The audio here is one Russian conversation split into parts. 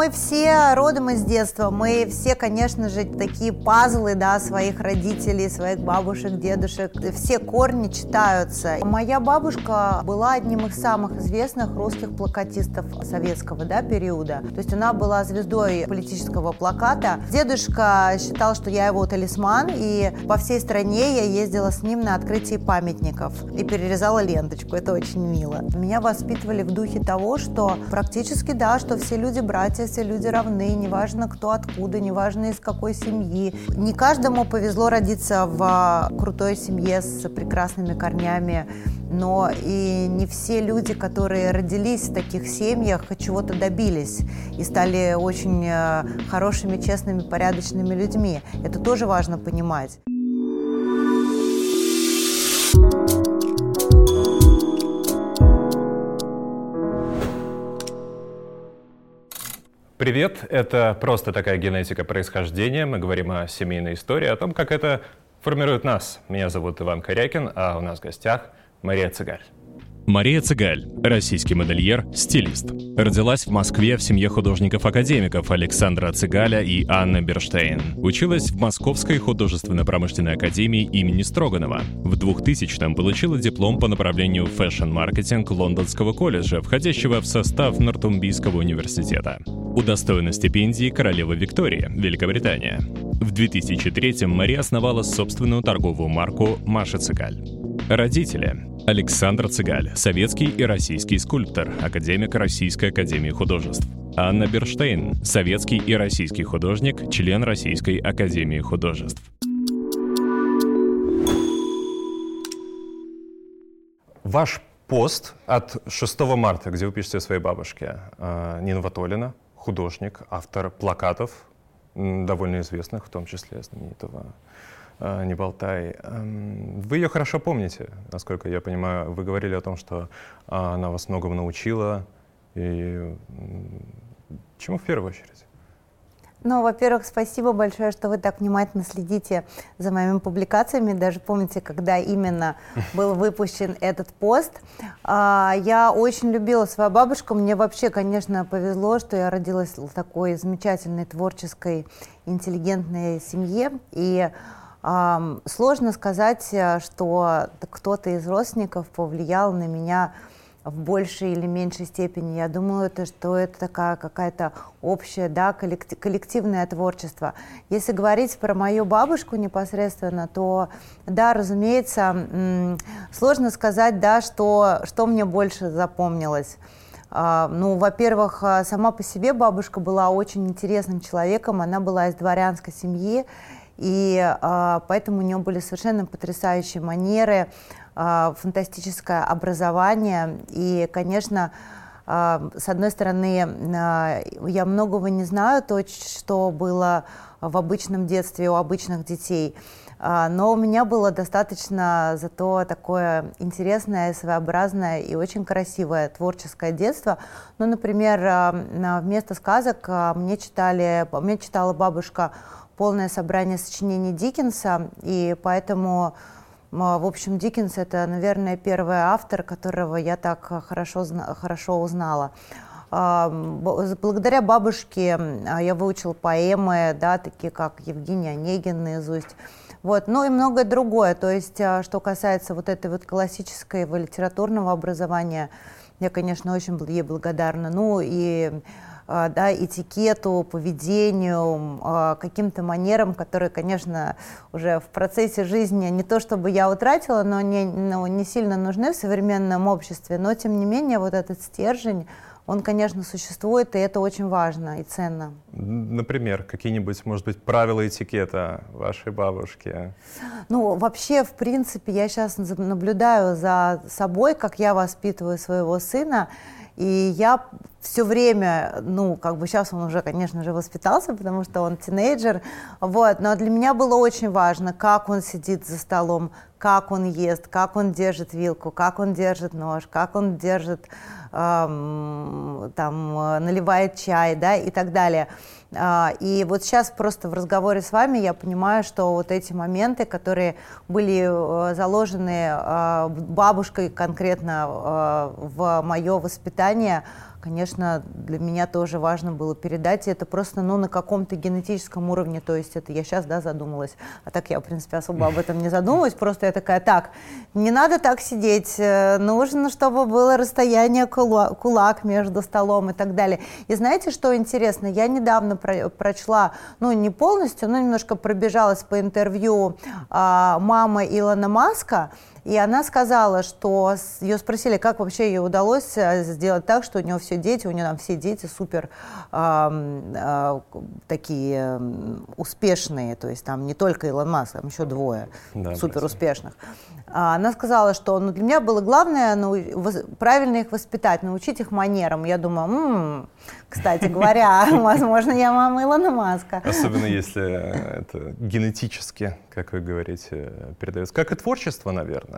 мы все родом из детства. Мы все, конечно же, такие пазлы, да, своих родителей, своих бабушек, дедушек. Все корни читаются. Моя бабушка была одним из самых известных русских плакатистов советского, да, периода. То есть она была звездой политического плаката. Дедушка считал, что я его талисман, и по всей стране я ездила с ним на открытие памятников и перерезала ленточку. Это очень мило. Меня воспитывали в духе того, что практически, да, что все люди братья, все люди равны, неважно кто откуда, неважно из какой семьи. Не каждому повезло родиться в а, крутой семье с прекрасными корнями, но и не все люди, которые родились в таких семьях, чего-то добились и стали очень а, хорошими, честными, порядочными людьми. Это тоже важно понимать. Привет, это просто такая генетика происхождения. Мы говорим о семейной истории, о том, как это формирует нас. Меня зовут Иван Корякин, а у нас в гостях Мария Цыгаль. Мария Цыгаль, российский модельер, стилист. Родилась в Москве в семье художников-академиков Александра Цыгаля и Анны Берштейн. Училась в Московской художественно-промышленной академии имени Строганова. В 2000-м получила диплом по направлению fashion marketing Лондонского колледжа, входящего в состав Нортумбийского университета. Удостоена стипендии королевы Виктории, Великобритания. В 2003-м Мария основала собственную торговую марку «Маша Цыгаль». Родители. Александр Цыгаль, советский и российский скульптор, академик Российской академии художеств. Анна Берштейн, советский и российский художник, член Российской академии художеств. Ваш пост от 6 марта, где вы пишете о своей бабушке, э, Нина Ватолина, художник, автор плакатов, довольно известных, в том числе знаменитого не болтай. Эм, вы ее хорошо помните, насколько я понимаю. Вы говорили о том, что а, она вас многому научила. И чему в первую очередь? Ну, во-первых, спасибо большое, что вы так внимательно следите за моими публикациями. Даже помните, когда именно был выпущен этот пост. А, я очень любила свою бабушку. Мне вообще, конечно, повезло, что я родилась в такой замечательной, творческой, интеллигентной семье. И Сложно сказать, э, что кто-то из родственников повлиял на меня в большей или меньшей степени. Я думаю, это, что это такая какая-то общая, да, коллективное творчество. Если говорить про мою бабушку непосредственно, то, да, разумеется, сложно сказать, да, что, что мне больше запомнилось. А, ну, во-первых, э, сама по себе бабушка была очень интересным человеком, она была из дворянской семьи, и э, поэтому у нее были совершенно потрясающие манеры, э, фантастическое образование. И, конечно, э, с одной стороны, я многого не знаю, то, что было в обычном детстве у обычных детей. Но у меня было достаточно зато такое интересное, своеобразное и очень красивое творческое детство. Ну, например, вместо сказок мне читали, мне читала бабушка полное собрание сочинений Диккенса, и поэтому, в общем, Диккенс — это, наверное, первый автор, которого я так хорошо, хорошо узнала. А, благодаря бабушке я выучила поэмы, да, такие как Евгений Онегин наизусть. Вот, ну и многое другое. То есть, а, что касается вот этой вот классического литературного образования, я, конечно, очень ей благодарна. Ну и да, этикету, поведению, а, каким-то манерам, которые, конечно, уже в процессе жизни не то чтобы я утратила, но не, но не сильно нужны в современном обществе, но тем не менее вот этот стержень, он, конечно, существует, и это очень важно и ценно. Например, какие-нибудь, может быть, правила этикета вашей бабушки? Ну, вообще, в принципе, я сейчас наблюдаю за собой, как я воспитываю своего сына, и я все время, ну, как бы сейчас он уже, конечно же, воспитался, потому что он тинейджер, вот, но для меня было очень важно, как он сидит за столом, как он ест, как он держит вилку, как он держит нож, как он держит, эм, там, наливает чай, да, и так далее. А, и вот сейчас просто в разговоре с вами я понимаю, что вот эти моменты, которые были э, заложены э, бабушкой конкретно э, в мое воспитание, конечно, для меня тоже важно было передать это просто, ну, на каком-то генетическом уровне, то есть это я сейчас, да, задумалась, а так я, в принципе, особо об этом не задумываюсь, просто я такая, так, не надо так сидеть, э, нужно, чтобы было расстояние кулак между столом и так далее. И знаете, что интересно? Я недавно про прочла, ну, не полностью, но немножко пробежалась по интервью а, мамы Илона Маска, и она сказала, что ее спросили, как вообще ей удалось э, сделать так, что у нее все дети, у нее там все дети супер э, э, такие успешные, то есть там не только Илон Маск, там еще двое да, супер успешных. А она сказала, что ну, для меня было главное ну, правильно их воспитать, научить их манерам. Я думаю, м-м, кстати говоря, возможно, я мама Илона Маска. Особенно если это генетически, как вы говорите, передается. Как и творчество, наверное.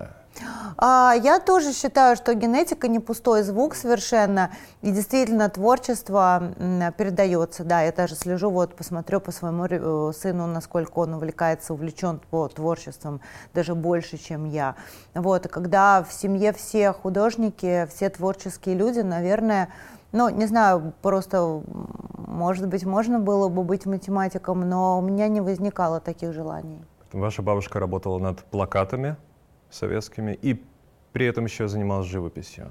А, я тоже считаю, что генетика не пустой звук совершенно, и действительно творчество передается. Да, я даже слежу, вот посмотрю по своему э, сыну, насколько он увлекается, увлечен по творчеством, даже больше, чем я. Вот, когда в семье все художники, все творческие люди, наверное, ну, не знаю, просто, может быть, можно было бы быть математиком, но у меня не возникало таких желаний. Ваша бабушка работала над плакатами советскими и при этом еще занималась живописью.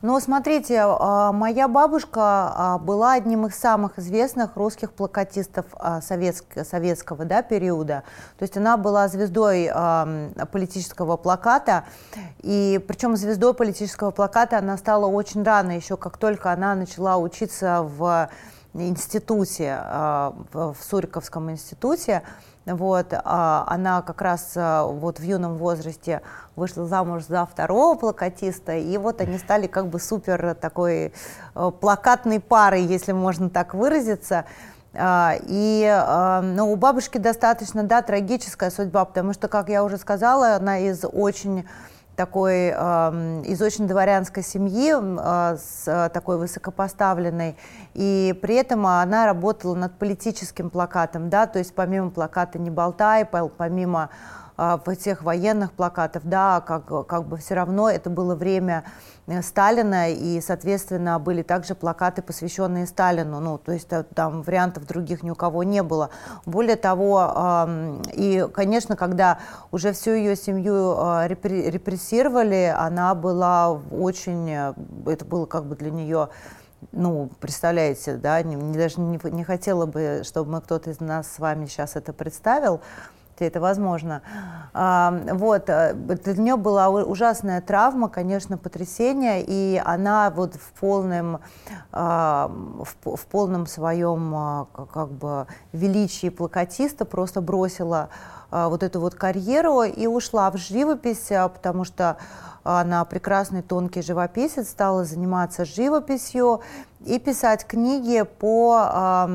Ну, смотрите, а, моя бабушка а, была одним из самых известных русских плакатистов а, советского да, периода. То есть она была звездой политического плаката, и причем звездой политического плаката она стала очень рано, еще как только она начала учиться в институте, в Суриковском институте. Вот, а она как раз а, вот в юном возрасте вышла замуж за второго плакатиста, и вот они стали как бы супер такой э, плакатной парой, если можно так выразиться. А, и ну, у бабушки достаточно, да, трагическая судьба, потому что, как я уже сказала, она из очень такой, э, из очень дворянской семьи, э, с э, такой высокопоставленной, и при этом она работала над политическим плакатом, да, то есть помимо плаката «Не болтай», помимо э, тех военных плакатов, да, как, как бы все равно это было время Э, Сталина, и, соответственно, были также плакаты, посвященные Сталину, ну, то есть э, там вариантов других ни у кого не было. Более того, и, конечно, когда уже всю ее семью э, репрессировали, она была очень, это было как бы для нее ну, представляете, да, не, даже не, не хотела бы, чтобы мы кто-то из нас с вами сейчас это представил, это возможно. А, вот, э, для нее была ужасная травма, конечно, потрясение, и она вот в полном, в, в полном своем а, как бы величии плакатиста просто бросила вот эту вот карьеру и ушла в живопись, потому что она прекрасный тонкий живописец, стала заниматься живописью и писать книги по,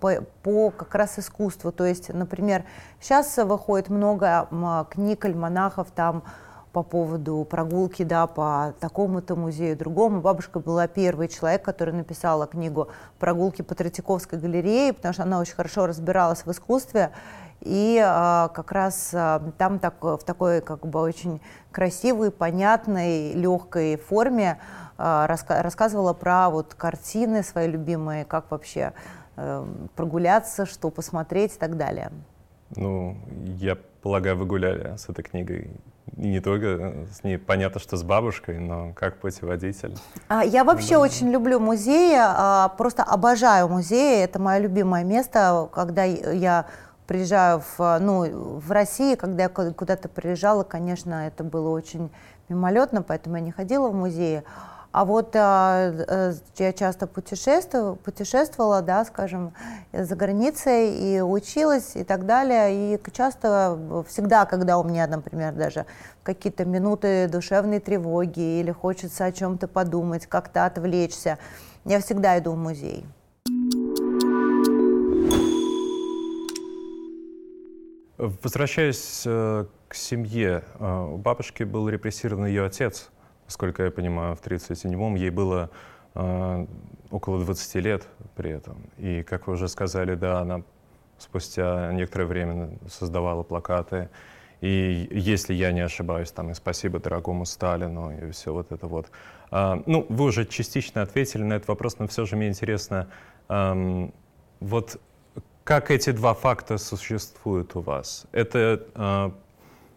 по, по как раз искусству. То есть, например, сейчас выходит много книг альманахов там по поводу прогулки да, по такому-то музею, другому. Бабушка была первый человек, который написала книгу «Прогулки по Третьяковской галерее», потому что она очень хорошо разбиралась в искусстве. И а, как раз а, там так, в такой как бы очень красивой, понятной, легкой форме а, раска рассказывала про вот картины свои любимые, как вообще а, прогуляться, что посмотреть и так далее. Ну, я полагаю, вы гуляли с этой книгой и не только с ней понятно, что с бабушкой, но как путеводитель. Я вообще да. очень люблю музеи, просто обожаю музеи. Это мое любимое место, когда я приезжаю в, ну, в Россию, когда я куда-то приезжала, конечно, это было очень мимолетно, поэтому я не ходила в музеи. А вот а, а, я часто путешествовала, путешествовала, да, скажем, за границей и училась и так далее. И часто, всегда, когда у меня, например, даже какие-то минуты душевной тревоги или хочется о чем-то подумать, как-то отвлечься, я всегда иду в музей. Возвращаясь э, к семье, э, у бабушки был репрессирован ее отец, насколько я понимаю, в 1937-м. Ей было э, около 20 лет при этом. И, как вы уже сказали, да, она спустя некоторое время создавала плакаты И если я не ошибаюсь, там и спасибо дорогому Сталину, и все вот это вот. А, ну, вы уже частично ответили на этот вопрос, но все же мне интересно, эм, вот как эти два факта существуют у вас? Это э,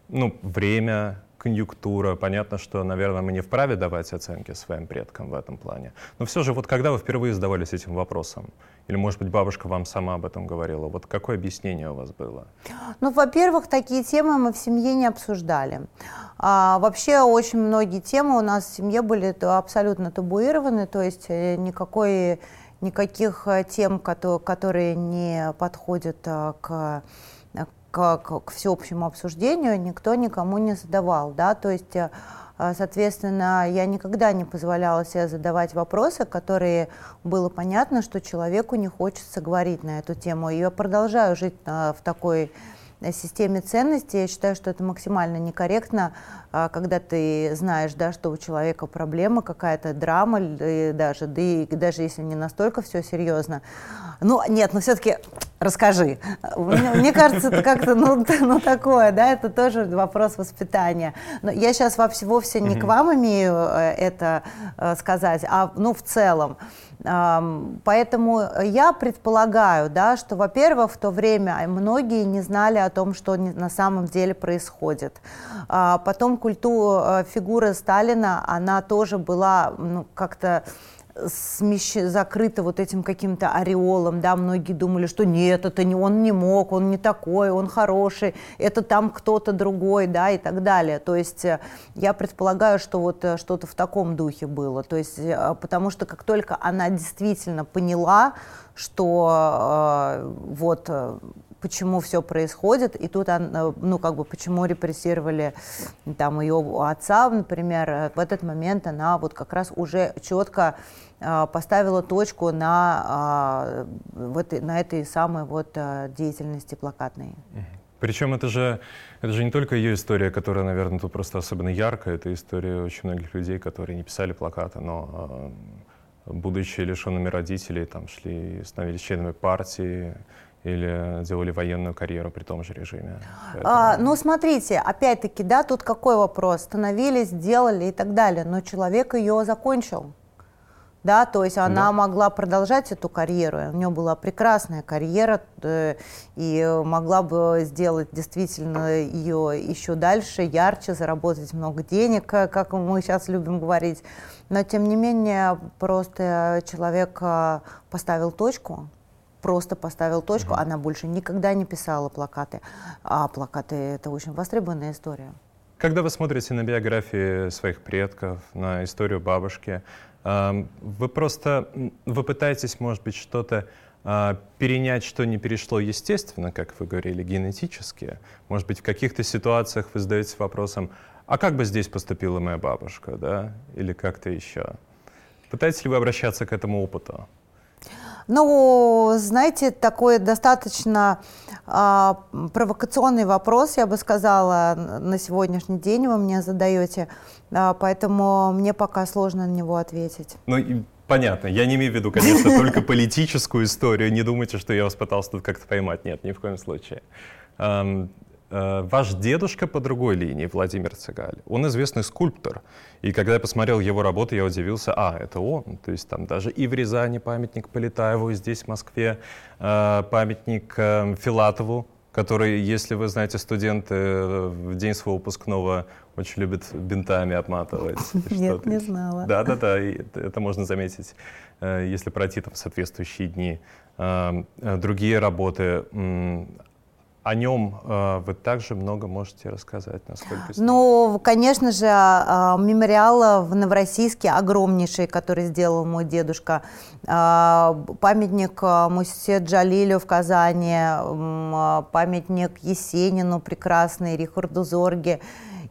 ну, время, конъюнктура. Понятно, что, наверное, мы не вправе давать оценки своим предкам в этом плане. Но все же, вот когда вы впервые задавались этим вопросом, или, может быть, бабушка вам сама об этом говорила, вот какое объяснение у вас было? Ну, во-первых, такие темы мы в семье не обсуждали. А, вообще, очень многие темы у нас в семье были абсолютно табуированы, то есть э, никакой, никаких э, тем, которые не подходят э, к к, к всеобщему обсуждению никто никому не задавал, да, то есть, э, соответственно, я никогда не позволяла себе задавать вопросы, которые было понятно, что человеку не хочется говорить на эту тему. И я продолжаю жить в такой системе ценностей. Я считаю, что это максимально некорректно, а, когда ты знаешь, да, что у человека проблема, какая-то драма, и даже, да и даже если не настолько все серьезно. Ну, нет, но все-таки расскажи. Мне, кажется, это как-то, ну, ну, такое, да, это тоже вопрос воспитания. Но я сейчас вовсе, вовсе не к вам имею э, это э, сказать, а, ну, в целом. Поэтому я предполагаю, да, что, во-первых, в то время многие не знали о том, что на самом деле происходит. А потом культура, э, фигура Сталина, она тоже была ну, как-то смещ... закрыто вот этим каким-то ореолом, да, многие думали, что нет, это не он не мог, он не такой, он хороший, это там кто-то другой, да, и так далее. То есть э, я предполагаю, что вот э, что-то в таком духе было, то есть э, потому что как только она действительно поняла, что э, вот почему все происходит, и тут, она, ну, как бы, почему репрессировали там ее отца, например, в этот момент она вот как раз уже четко поставила точку на, а, вот, на этой самой вот а, деятельности плакатной. Причем это же, это же не только ее история, которая, наверное, тут просто особенно яркая, это история очень многих людей, которые не писали плакаты, но будучи лишенными родителей, там шли, становились членами партии, или делали военную карьеру при том же режиме? А, ну, смотрите, опять-таки, да, тут какой вопрос? Становились, делали и так далее, но человек ее закончил да, то есть она да. могла продолжать эту карьеру, у нее была прекрасная карьера, э, и могла бы сделать действительно ее еще дальше, ярче, заработать много денег, э, как мы сейчас любим говорить, но тем не менее просто человек э, поставил точку, просто поставил точку, угу. она больше никогда не писала плакаты, а плакаты это очень востребованная история. Когда вы смотрите на биографии своих предков, на историю бабушки, вы просто, вы пытаетесь, может быть, что-то а, перенять, что не перешло естественно, как вы говорили, генетически. Может быть, в каких-то ситуациях вы задаетесь вопросом, а как бы здесь поступила моя бабушка, да, или как-то еще. Пытаетесь ли вы обращаться к этому опыту? Ну, знаете, такой достаточно э, провокационный вопрос, я бы сказала, на сегодняшний день вы мне задаете, э, поэтому мне пока сложно на него ответить. Ну, понятно. Я не имею в виду, конечно, только политическую историю. Не думайте, что я вас пытался тут как-то поймать. Нет, ни в коем случае. Э, ваш дедушка по другой линии, Владимир Цыгаль, он известный скульптор. И когда я посмотрел его работу, я удивился, а, это он. То есть там даже и в Рязани памятник Полетаеву, и здесь в Москве э, памятник э, Филатову, который, если вы знаете, студенты в день своего выпускного очень любят бинтами обматывать. Нет, не знала. Да-да-да, это можно заметить, если пройти там соответствующие дни. Другие работы о нем э, вы также много можете рассказать, насколько Ну, конечно же, э, мемориал в Новороссийске огромнейший, который сделал мой дедушка. Э, памятник Мусе Джалилю в Казани, э, памятник Есенину прекрасный, Рихарду Зорге.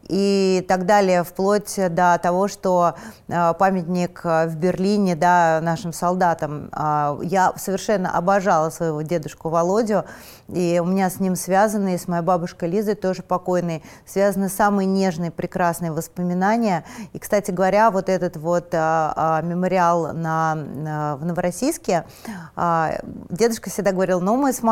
и так далее, вплоть до того, что э, памятник в Берлине да, нашим солдатам. Э, я совершенно обожала своего дедушку Володю, и у меня с ним связаны, и с моей бабушкой Лизой, тоже покойной, связаны самые нежные, прекрасные воспоминания. И, кстати говоря, вот этот вот а, а, мемориал на, на, в Новороссийске, а, дедушка всегда говорил, ну, мы с,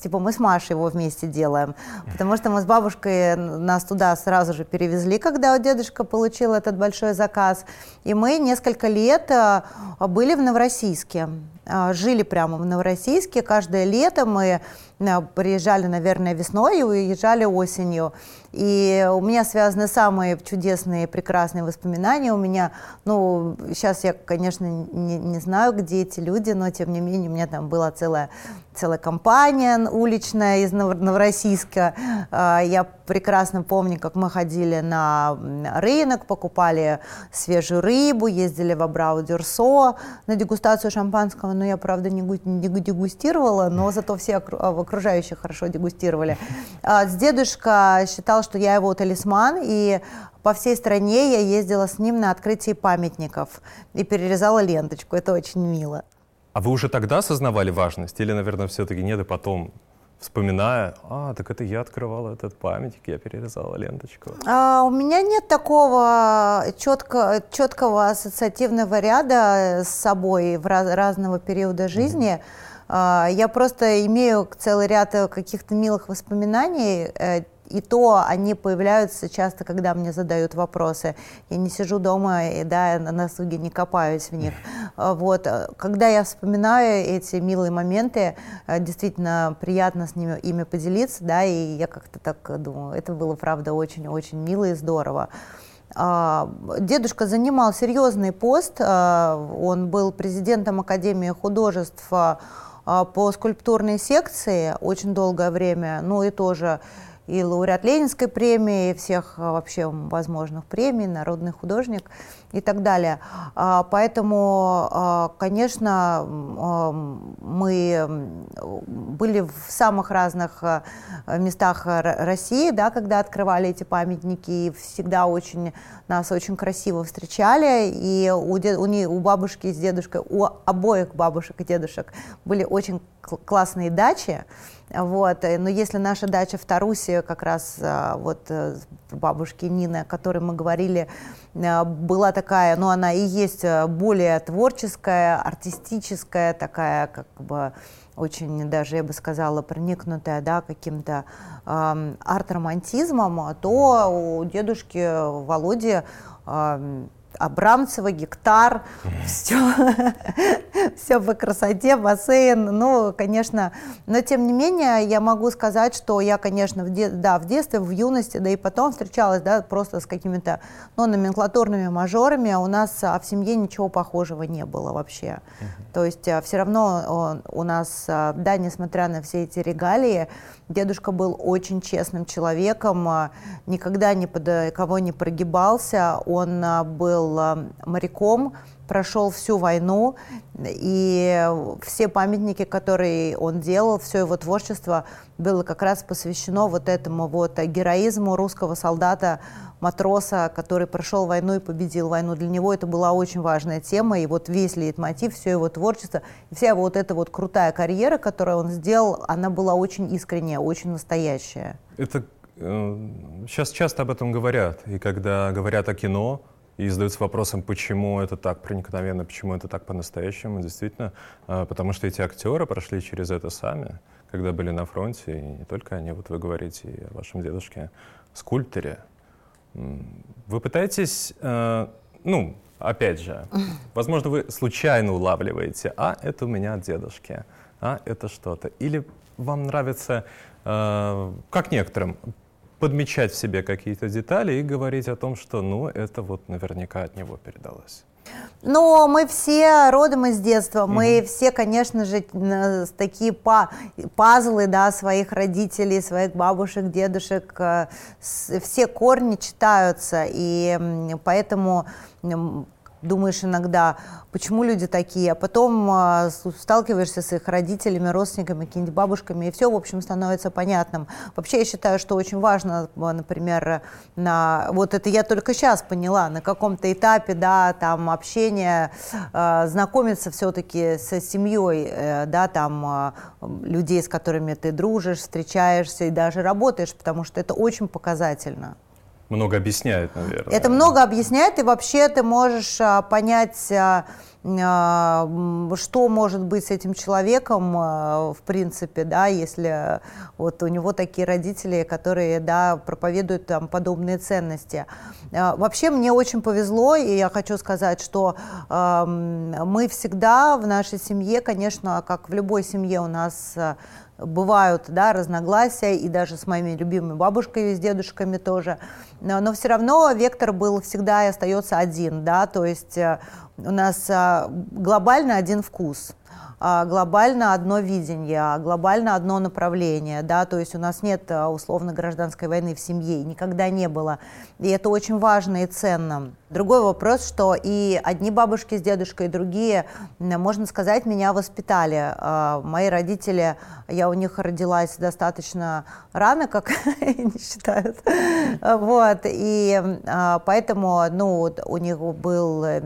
типа, мы с Машей его вместе делаем, потому что мы с бабушкой нас туда сразу же перевезли, когда дедушка получил этот большой заказ, и мы несколько лет а, были в Новороссийске. А, жили прямо в Новороссийске. Каждое лето мы а, приезжали, наверное, весной и уезжали осенью. И у меня связаны самые чудесные, прекрасные воспоминания. У меня, ну, сейчас я, конечно, не, не знаю, где эти люди, но тем не менее у меня там была целая, целая компания уличная из Новороссийска. А, я прекрасно помню, как мы ходили на рынок, покупали свежую рыбу, ездили в Абрау-Дюрсо на дегустацию шампанского но я, правда, не, не дегустировала, но зато все окружающие хорошо дегустировали. А, дедушка считал, что я его талисман, и по всей стране я ездила с ним на открытие памятников и перерезала ленточку. Это очень мило. А вы уже тогда осознавали важность? Или, наверное, все-таки нет, и потом вспоминая, а, так это я открывала этот памятник, я перерезала ленточку? А, у меня нет такого четко, четкого ассоциативного ряда с собой в раз, разного периода жизни. Mm-hmm. А, я просто имею целый ряд каких-то милых воспоминаний, э, и то они появляются часто, когда мне задают вопросы. Я не сижу дома и да, на носуге не копаюсь в них. А вот. Когда я вспоминаю эти милые моменты, э, действительно приятно с ними ими поделиться, да, и я как-то так думаю, это было, правда, очень-очень мило и здорово. А, дедушка занимал серьезный пост, он был президентом Академии художеств по скульптурной секции очень долгое время, ну и тоже и лауреат Ленинской премии, и всех а, вообще возможных премий, народный художник и так далее. А, поэтому, а, конечно, мы были в самых разных местах России, да, когда открывали эти памятники, и всегда очень нас очень красиво встречали, и у, дед, у, у бабушки с дедушкой, у обоих бабушек и дедушек были очень классные дачи, вот. Э, но если наша дача в Тарусе, как раз а, вот э, бабушки Нины, о которой мы говорили, э, была такая, ну она и есть более творческая, артистическая, такая как бы очень даже, я бы сказала, проникнутая да, каким-то э, арт-романтизмом, то у дедушки Володи э, Абрамцева, гектар, все, все по красоте, бассейн, ну, конечно, но тем не менее я могу сказать, что я, конечно, в де, да, в детстве, в юности, да и потом встречалась, да, просто с какими-то, ну, номенклатурными мажорами, а у нас а, в семье ничего похожего не было вообще, то есть а, все равно он, у нас, а, да, несмотря на все эти регалии, Дедушка был очень честным человеком, а, никогда ни под кого не прогибался. Он а, был а, моряком, прошел всю войну, и все памятники, которые он делал, все его творчество было как раз посвящено вот этому вот героизму русского солдата, матроса, который прошел войну и победил войну. Для него это была очень важная тема, и вот весь лейтмотив, все его творчество, вся вот эта вот крутая карьера, которую он сделал, она была очень искренняя, очень настоящая. Это э, сейчас часто об этом говорят, и когда говорят о кино, и задаются вопросом, почему это так проникновенно, почему это так по-настоящему, действительно, э, потому что эти актеры прошли через это сами, когда были на фронте, и не только они, вот вы говорите и о вашем дедушке, скульпторе, вы пытаетесь, э, ну, опять же, возможно, вы случайно улавливаете, а, это у меня от дедушки, а, это что-то. Или вам нравится, э, как некоторым, подмечать в себе какие-то детали и говорить о том, что, ну, это вот наверняка от него передалось. Но мы все родом из детства, мы mm все, конечно же, такие па пазлы, да, своих родителей, своих бабушек, дедушек, э, все корни читаются, и поэтому думаешь иногда, почему люди такие, а потом э, сталкиваешься с их родителями, родственниками, какими-нибудь бабушками, и все, в общем, становится понятным. Вообще, я считаю, что очень важно, например, на, вот это я только сейчас поняла, на каком-то этапе, да, там, общения, э, знакомиться все-таки с семьей, э, да, там, людей, с которыми ты дружишь, встречаешься и даже работаешь, потому что это очень показательно. Много объясняет, наверное. Это много объясняет, и вообще ты можешь а, понять, а, а, что может быть с этим человеком, в принципе, да, если вот у него такие родители, которые, да, проповедуют там подобные ценности. Вообще мне очень повезло, и я хочу сказать, что мы всегда в нашей семье, конечно, как в любой семье у нас бывают да, разногласия, и даже с моими любимыми бабушками, с дедушками тоже. Но, но все равно вектор был всегда и остается один, да, то есть э, у нас э, глобально один вкус а, глобально одно видение, а глобально одно направление, да, то есть у нас нет э, условно гражданской войны в семье, никогда не было, и это очень важно и ценно. Другой вопрос, что и одни бабушки с дедушкой, и другие, можно сказать, меня воспитали. А, мои родители, я у них родилась достаточно рано, как они считают. Вот, и а, поэтому, ну, у них был, э,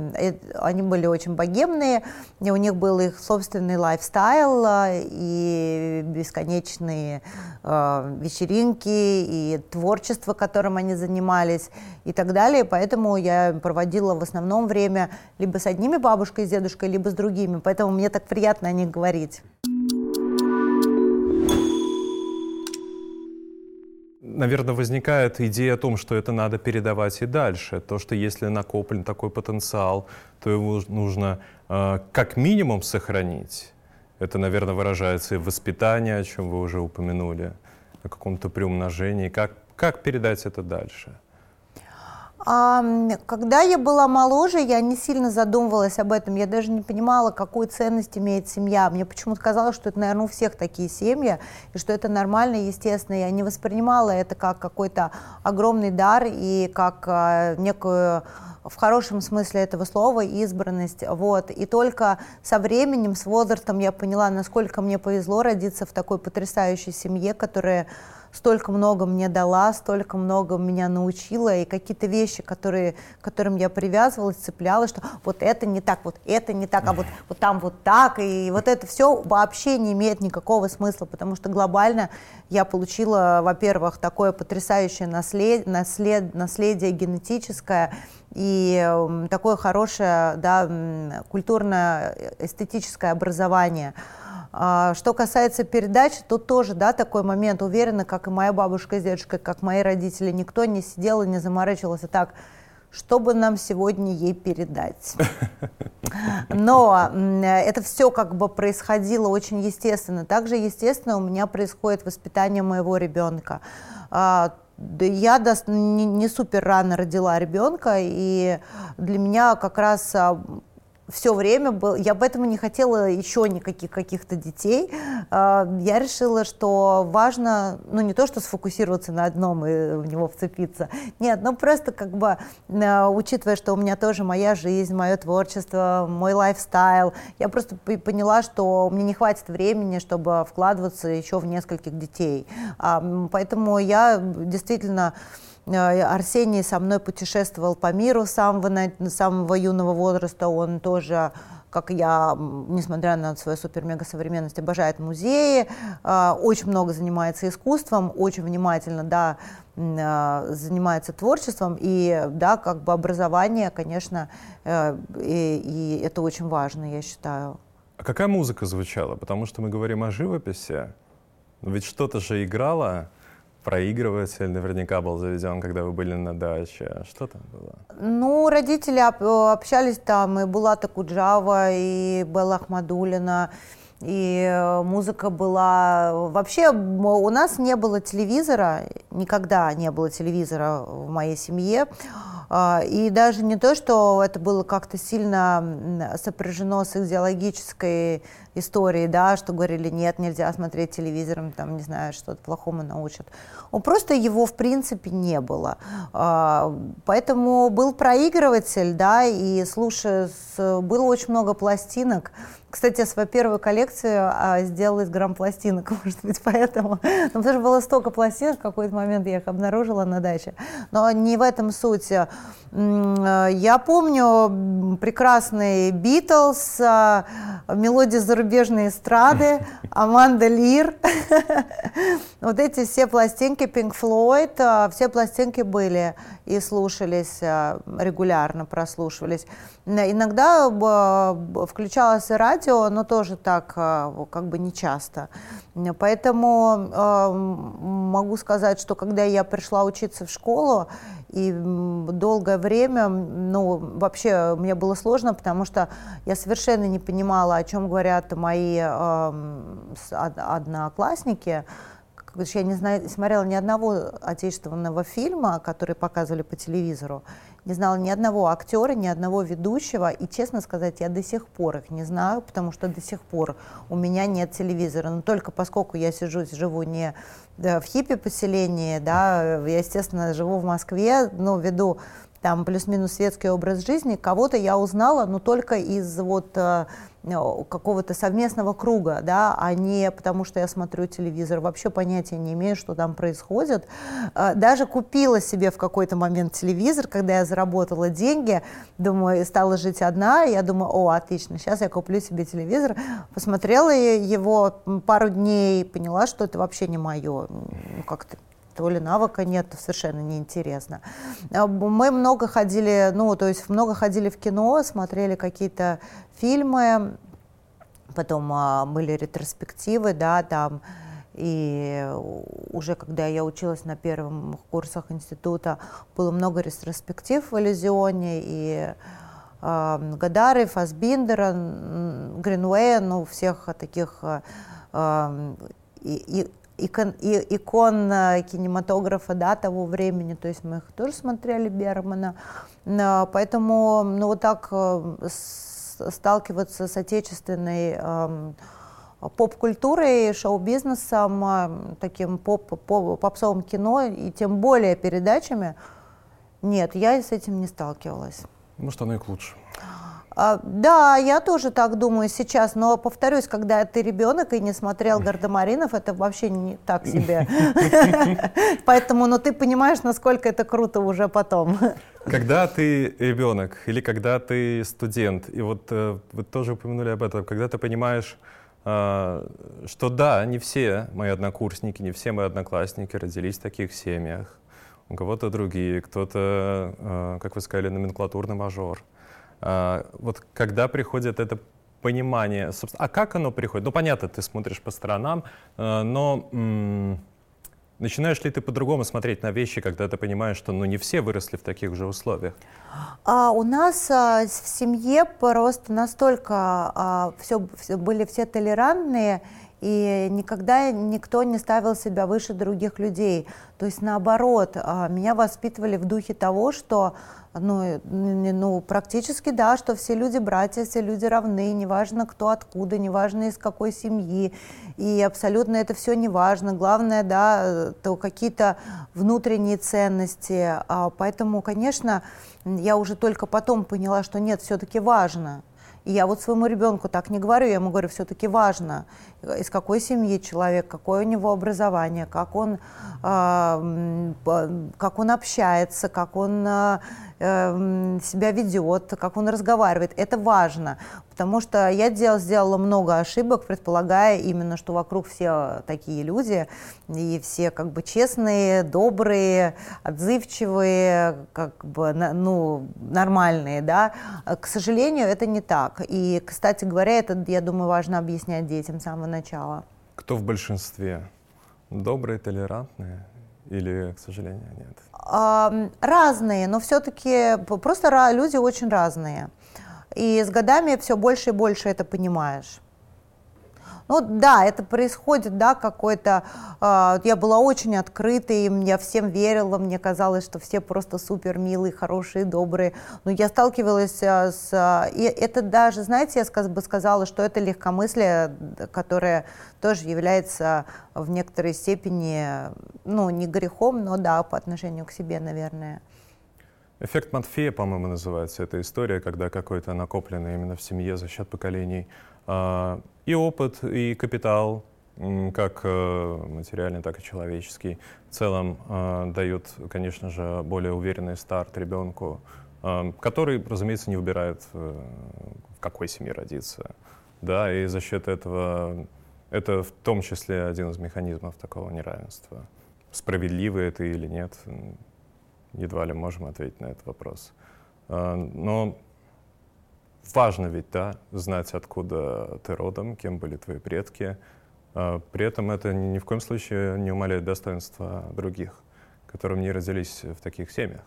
они были очень богемные, у них был их собственный лайфстайл а, и бесконечные вечеринки, и творчество, которым они занимались, и так далее. Поэтому я проводила в основном время либо с одними бабушкой и дедушкой, либо с другими. Поэтому мне так приятно о них говорить. Наверное, возникает идея о том, что это надо передавать и дальше. То, что если накоплен такой потенциал, то его нужно э, как минимум сохранить. Это, наверное, выражается и в воспитании, о чем вы уже упомянули, о каком-то приумножении. Как, как передать это дальше? Когда я была моложе, я не сильно задумывалась об этом. Я даже не понимала, какую ценность имеет семья. Мне почему-то казалось, что это, наверное, у всех такие семьи, и что это нормально, естественно. Я не воспринимала это как какой-то огромный дар и как а, некую в хорошем смысле этого слова избранность. Вот. И только со временем, с возрастом я поняла, насколько мне повезло родиться в такой потрясающей семье, которая столько много мне дала, столько много меня научила, и какие-то вещи, которые, к которым я привязывалась, цеплялась, что вот это не так, вот это не так, а вот, вот там вот так, и вот это все вообще не имеет никакого смысла, потому что глобально я получила, во-первых, такое потрясающее наслед, наслед, наследие генетическое, и такое хорошее да, культурно-эстетическое образование – а, что касается передач, тут тоже, да, такой момент, уверена, как и моя бабушка с дедушкой, как мои родители, никто не сидел и не заморачивался так, чтобы нам сегодня ей передать. Но это все как бы происходило очень естественно. Также естественно у меня происходит воспитание моего ребенка. А, я не, не супер рано родила ребенка, и для меня как раз а, все время был, я поэтому не хотела еще никаких каких-то детей. А, я решила, что важно, ну не то, что сфокусироваться на одном и в него вцепиться, нет, ну просто как бы, а, учитывая, что у меня тоже моя жизнь, мое творчество, мой лайфстайл, я просто поняла, что мне не хватит времени, чтобы вкладываться еще в нескольких детей. А, поэтому я действительно Арсений со мной путешествовал по миру с самого, самого юного возраста. Он тоже как я, несмотря на свою супер-мега-современность, обожает музеи, э, очень много занимается искусством, очень внимательно, да, э, занимается творчеством, и, да, как бы образование, конечно, и, и это очень важно, я считаю. А какая музыка звучала? Потому что мы говорим о живописи, ведь что-то же играло, проигрыватель наверняка был заведен, когда вы были на даче. Что там было? Ну, родители общались там, и Булата Куджава, и Белла Ахмадулина, и э, музыка была... Вообще у нас не было телевизора, никогда не было телевизора в моей семье. А, и даже не то, что это было как-то сильно сопряжено с идеологической истории, да, что говорили, нет, нельзя смотреть телевизором, там, не знаю, что-то плохому научат. Он просто его, в принципе, не было. А, поэтому был проигрыватель, да, и слушая, было очень много пластинок, кстати, свою первую коллекцию а, сделала из грамм пластинок, может быть, поэтому. Ну, потому что было столько пластинок, в какой-то момент я их обнаружила на даче. Но не в этом суть. Я помню прекрасный Битлз, а, мелодии зарубежной эстрады, Аманда Лир. Вот эти все пластинки, Pink Floyd, а, все пластинки были и слушались а, регулярно, прослушивались. Иногда включалось и радио, но тоже так, как бы не часто. Поэтому могу сказать, что когда я пришла учиться в школу, и долгое время, ну, вообще мне было сложно, потому что я совершенно не понимала, о чем говорят мои э, одноклассники. Я не знаю, смотрела ни одного отечественного фильма, который показывали по телевизору, не знала ни одного актера, ни одного ведущего, и, честно сказать, я до сих пор их не знаю, потому что до сих пор у меня нет телевизора, но только поскольку я сижу, живу не в хиппи-поселении, да, я, естественно, живу в Москве, но веду там плюс-минус светский образ жизни, кого-то я узнала, но только из вот э, какого-то совместного круга, да, а не потому, что я смотрю телевизор, вообще понятия не имею, что там происходит. Э, даже купила себе в какой-то момент телевизор, когда я заработала деньги, думаю, стала жить одна, я думаю, о, отлично, сейчас я куплю себе телевизор, посмотрела его пару дней, поняла, что это вообще не мое, как-то то ли навыка нет, совершенно неинтересно. А, мы много ходили, ну, то есть много ходили в кино, смотрели какие-то фильмы, потом а, были ретроспективы, да, там, и уже когда я училась на первых курсах института, было много ретроспектив в Иллюзионе, и э, Гадары, Фасбиндера, Гринвея, ну, всех таких э, и, и икон, и, икон кинематографа да, того времени, то есть мы их тоже смотрели Бермана, поэтому ну, вот так э, сталкиваться с отечественной эм, поп-культурой, шоу-бизнесом, таким поп, поп, попсовым кино и тем более передачами, нет, я с этим не сталкивалась. Может, оно и к лучшему. А, да, я тоже так думаю сейчас, но повторюсь, когда ты ребенок и не смотрел Гардемаринов, это вообще не так себе. Поэтому, ну ты понимаешь, насколько это круто уже потом. Когда ты ребенок или когда ты студент, и вот э, вы тоже упомянули об этом, когда ты понимаешь, э, что да, не все мои однокурсники, не все мои одноклассники родились в таких семьях, у кого-то другие, кто-то, э, как вы сказали, номенклатурный мажор. А, вот когда приходит это понимание, а как оно приходит? Ну, понятно, ты смотришь по сторонам, э, но начинаешь ли ты по-другому смотреть на вещи, когда ты понимаешь, что ну, не все выросли в таких же условиях? А, у нас а, в семье просто настолько а, все, все, были все толерантные, и никогда никто не ставил себя выше других людей. То есть наоборот, а, меня воспитывали в духе того, что ну, ну, практически да, что все люди братья, все люди равны, неважно кто откуда, неважно из какой семьи, и абсолютно это все неважно. Главное, да, то какие-то внутренние ценности. А, поэтому, конечно, я уже только потом поняла, что нет, все-таки важно. И я вот своему ребенку так не говорю, я ему говорю, все-таки важно, из какой семьи человек, какое у него образование, как он, э, как он общается, как он э, себя ведет, как он разговаривает. Это важно, потому что я дел, сделала много ошибок, предполагая именно, что вокруг все такие люди, и все как бы честные, добрые, отзывчивые, как бы, ну, нормальные, да. К сожалению, это не так. И, кстати говоря, это, я думаю, важно объяснять детям с самого начала. Кто в большинстве? Добрые, толерантные? Или, к сожалению, нет? разные, но все-таки просто люди очень разные. И с годами все больше и больше это понимаешь. Ну да, это происходит, да, какой-то... Э, я была очень открытой, я всем верила, мне казалось, что все просто супер милые, хорошие, добрые. Но я сталкивалась э, с... И это даже, знаете, я бы сказала, что это легкомыслие, которое тоже является в некоторой степени, ну, не грехом, но да, по отношению к себе, наверное. Эффект Матфея, по-моему, называется эта история, когда какой-то накопленный именно в семье за счет поколений и опыт, и капитал, как э, материальный, так и человеческий, в целом э, дают, конечно же, более уверенный старт ребенку, э, который, разумеется, не выбирает, в какой семье родиться. Да, и за счет этого это в том числе один из механизмов такого неравенства. Справедливо это или нет, едва ли можем ответить на этот вопрос. Но важно ведь, да, знать, откуда ты родом, кем были твои предки. А, при этом это ни в коем случае не умаляет достоинства других, которым не родились в таких семьях.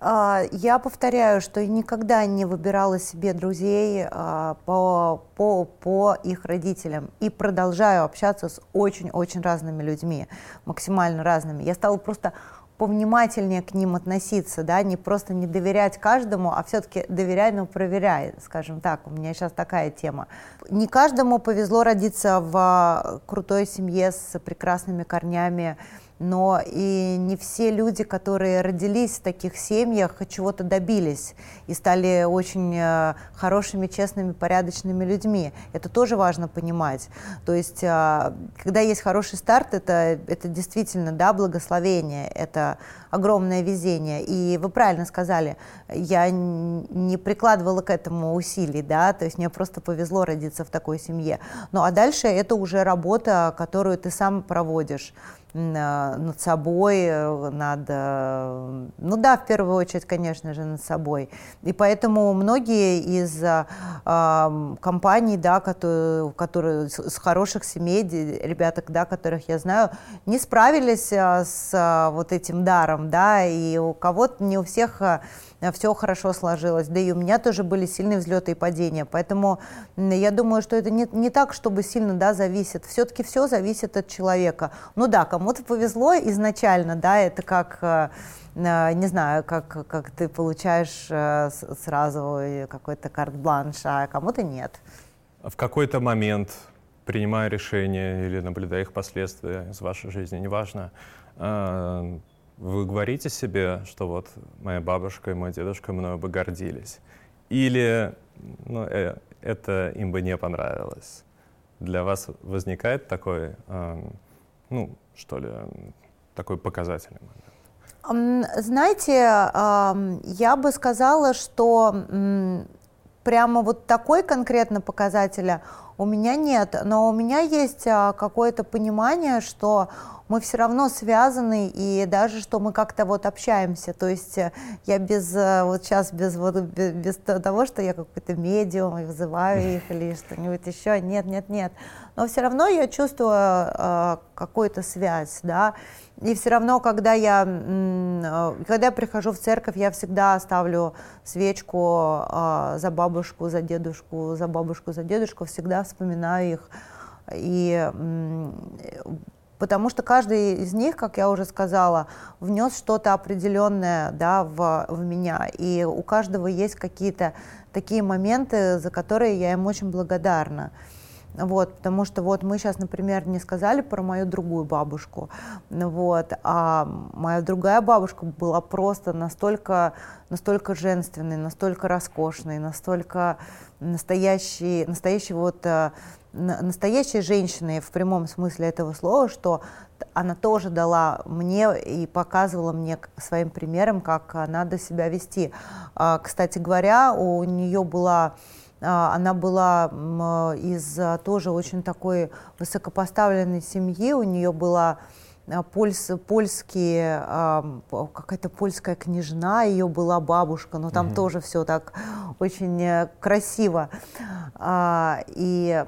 А, я повторяю, что никогда не выбирала себе друзей по, по, по их родителям и продолжаю общаться с очень-очень разными людьми, максимально разными. Я стала просто повнимательнее к ним относиться, да, не просто не доверять каждому, а все-таки доверяй, но проверяй, скажем так. У меня сейчас такая тема. Не каждому повезло родиться в крутой семье с прекрасными корнями, но и не все люди, которые родились в таких семьях, чего-то добились и стали очень э, хорошими, честными, порядочными людьми. Это тоже важно понимать. То есть, э, когда есть хороший старт, это, это действительно да, благословение, это огромное везение. И вы правильно сказали, я не прикладывала к этому усилий, да, то есть мне просто повезло родиться в такой семье. Ну а дальше это уже работа, которую ты сам проводишь. Э, над собой, э, над, э, ну да, в первую очередь, конечно же, над собой. И поэтому многие из э, компаний, да, которые, которые с хороших семей, ребята, да, которых я знаю, не справились с вот этим даром, да, и у кого-то, не у всех все хорошо сложилось. Да и у меня тоже были сильные взлеты и падения. Поэтому я думаю, что это не, не так, чтобы сильно да, зависит. Все-таки все зависит от человека. Ну да, кому-то повезло изначально, да, это как э, э, не знаю, как, как ты получаешь э, сразу какой-то карт-бланш, а кому-то нет. В какой-то момент, принимая решения или наблюдая их последствия из вашей жизни, неважно, вы говорите себе, что вот моя бабушка и мой дедушка мною бы гордились? Или ну, э, это им бы не понравилось? Для вас возникает такой, э, ну, что ли, такой показательный момент? Знаете, я бы сказала, что прямо вот такой конкретно показателя у меня нет, но у меня есть а, какое-то понимание, что мы все равно связаны, и даже что мы как-то вот общаемся. То есть э, я без, э, вот сейчас без, вот, без, без того, что я какой-то медиум и вызываю их или что-нибудь еще, нет, нет, нет. Но все равно я чувствую э, какую-то связь, да. И все равно, когда я, э, когда я прихожу в церковь, я всегда ставлю свечку э, за бабушку, за дедушку, за бабушку, за дедушку, всегда вспоминаю их. И потому что каждый из них, как я уже сказала, внес что-то определенное да, в, в меня, и у каждого есть какие-то такие моменты, за которые я им очень благодарна. Вот, потому что вот мы сейчас, например, не сказали про мою другую бабушку, вот, а моя другая бабушка была просто настолько, настолько женственной, настолько роскошной, настолько настоящей, настоящей вот э, настоящей женщиной в прямом смысле этого слова, что она тоже дала мне и показывала мне своим примером, как надо себя вести. А, кстати говоря, у нее была а, она была из тоже очень такой высокопоставленной семьи, у нее была а, польс, польские, какая-то польская княжна, ее была бабушка, но там угу. тоже все так очень э, красиво. А, и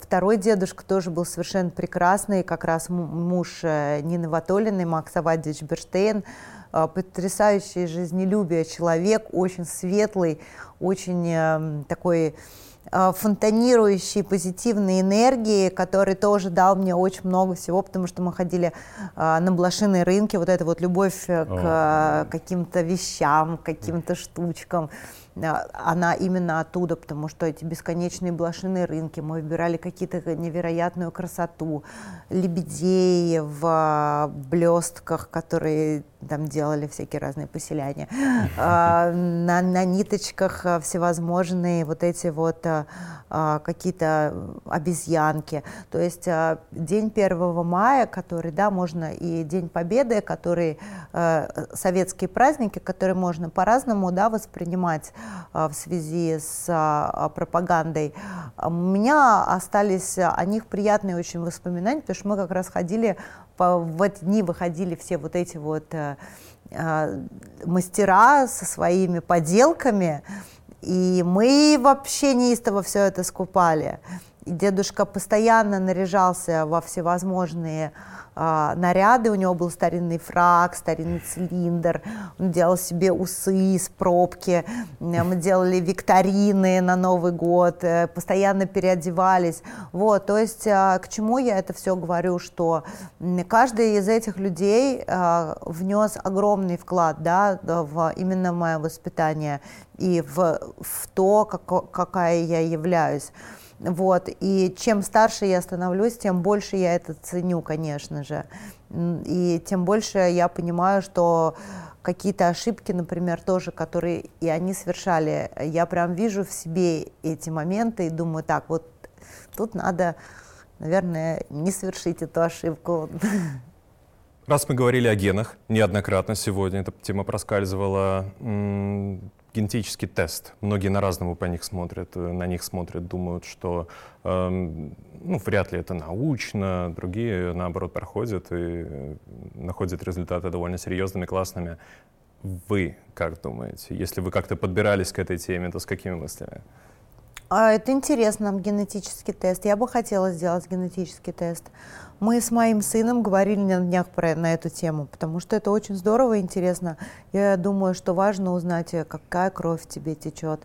второй дедушка тоже был совершенно прекрасный, как раз муж э, Нины Ватолиной, Макс Авадьевич Берштейн, потрясающий жизнелюбие человек, очень светлый, очень э, такой э, фонтанирующей позитивной энергии, который тоже дал мне очень много всего, потому что мы ходили э, на блошиные рынки, вот эта вот любовь к каким-то вещам, каким-то штучкам, она именно оттуда, потому что эти бесконечные блошиные рынки, мы выбирали какие-то невероятную красоту, лебедей в блестках, которые там делали всякие разные поселяния, а, на, на ниточках всевозможные вот эти вот а, а, какие-то обезьянки. То есть день 1 мая, который, да, можно и День Победы, который советские праздники, которые можно по-разному, да, воспринимать в связи с пропагандой. У меня остались о них приятные очень воспоминания, потому что мы как раз ходили по, в эти дни выходили все вот эти вот э, э, мастера со своими поделками, и мы вообще неистово все это скупали. И дедушка постоянно наряжался во всевозможные а, наряды, у него был старинный фраг, старинный цилиндр, он делал себе усы из пробки, мы делали викторины на Новый год, э, постоянно переодевались. Вот, то есть а, к чему я это все говорю, что каждый из этих людей а, внес огромный вклад да, в именно мое воспитание и в, в то, как, какая я являюсь. Вот. И чем старше я становлюсь, тем больше я это ценю, конечно же. И тем больше я понимаю, что какие-то ошибки, например, тоже, которые и они совершали, я прям вижу в себе эти моменты и думаю, так, вот тут надо, наверное, не совершить эту ошибку. Раз мы говорили о генах неоднократно сегодня, эта тема проскальзывала, генетический тест. Многие на-разному по них смотрят, э, на них смотрят, думают, что э, ну, вряд ли это научно, другие, наоборот, проходят и э, находят результаты довольно серьезными, классными. Вы как думаете? Если вы как-то подбирались к этой теме, то с какими мыслями? А, это интересно, генетический тест. Я бы хотела сделать генетический тест. Мы с моим сыном говорили на днях про, на эту тему, потому что это очень здорово и интересно. Я думаю, что важно узнать, э, какая кровь тебе течет,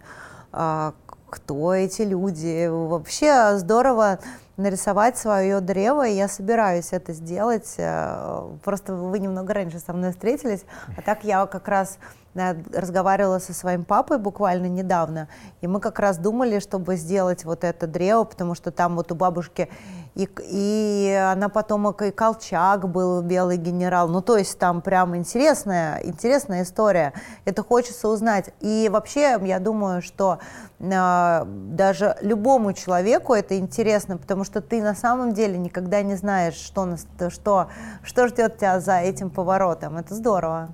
а, кто эти люди. Вообще здорово нарисовать свое древо, и я собираюсь это сделать. Э, просто вы немного раньше со мной встретились, а так я как раз разговаривала со своим папой буквально недавно, и мы как раз думали, чтобы сделать вот это древо, потому что там вот у бабушки и, и она потомок и Колчак был белый генерал. Ну, то есть там прям интересная, интересная история. Это хочется узнать. И вообще, я думаю, что э, даже любому человеку это интересно, потому что ты на самом деле никогда не знаешь, что, что, что ждет тебя за этим поворотом. Это здорово.